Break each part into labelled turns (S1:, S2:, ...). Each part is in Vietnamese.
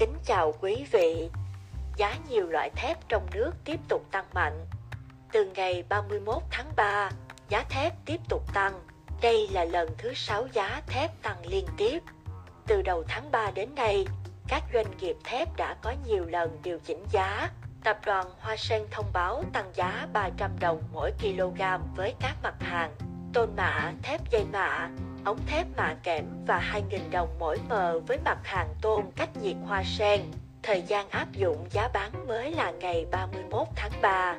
S1: Kính chào quý vị. Giá nhiều loại thép trong nước tiếp tục tăng mạnh. Từ ngày 31 tháng 3, giá thép tiếp tục tăng. Đây là lần thứ 6 giá thép tăng liên tiếp. Từ đầu tháng 3 đến nay, các doanh nghiệp thép đã có nhiều lần điều chỉnh giá. Tập đoàn Hoa Sen thông báo tăng giá 300 đồng mỗi kg với các mặt hàng tôn mạ, thép dây mạ, ống thép mạ kẽm và 2.000 đồng mỗi mờ với mặt hàng tôn cách nhiệt hoa sen. Thời gian áp dụng giá bán mới là ngày 31 tháng 3.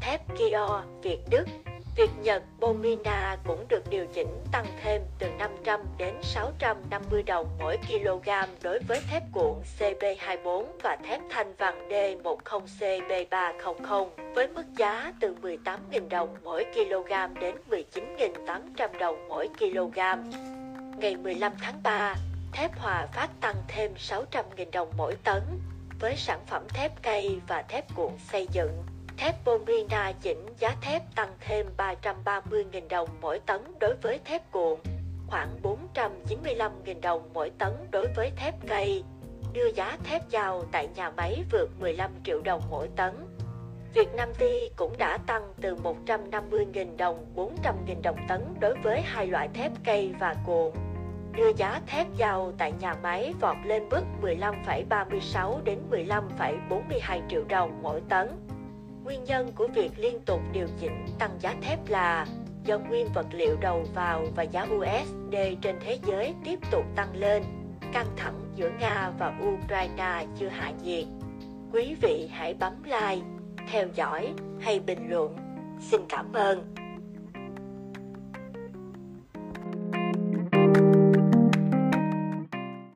S1: Thép Kio, Việt Đức Việt Nhật Bomina cũng được điều chỉnh tăng thêm từ 500 đến 650 đồng mỗi kg đối với thép cuộn CB24 và thép thanh vàng D10CB300 với mức giá từ 18.000 đồng mỗi kg đến 19.800 đồng mỗi kg. Ngày 15 tháng 3, thép Hòa Phát tăng thêm 600.000 đồng mỗi tấn với sản phẩm thép cây và thép cuộn xây dựng Thép Bomina chỉnh giá thép tăng thêm 330.000 đồng mỗi tấn đối với thép cuộn, khoảng 495.000 đồng mỗi tấn đối với thép cây, đưa giá thép giao tại nhà máy vượt 15 triệu đồng mỗi tấn. Việt Nam Ti cũng đã tăng từ 150.000 đồng 400.000 đồng tấn đối với hai loại thép cây và cuộn, đưa giá thép giao tại nhà máy vọt lên mức 15,36 đến 15,42 triệu đồng mỗi tấn. Nguyên nhân của việc liên tục điều chỉnh tăng giá thép là do nguyên vật liệu đầu vào và giá USD trên thế giới tiếp tục tăng lên, căng thẳng giữa Nga và Ukraine chưa hạ nhiệt. Quý vị hãy bấm like, theo dõi hay bình luận. Xin cảm ơn.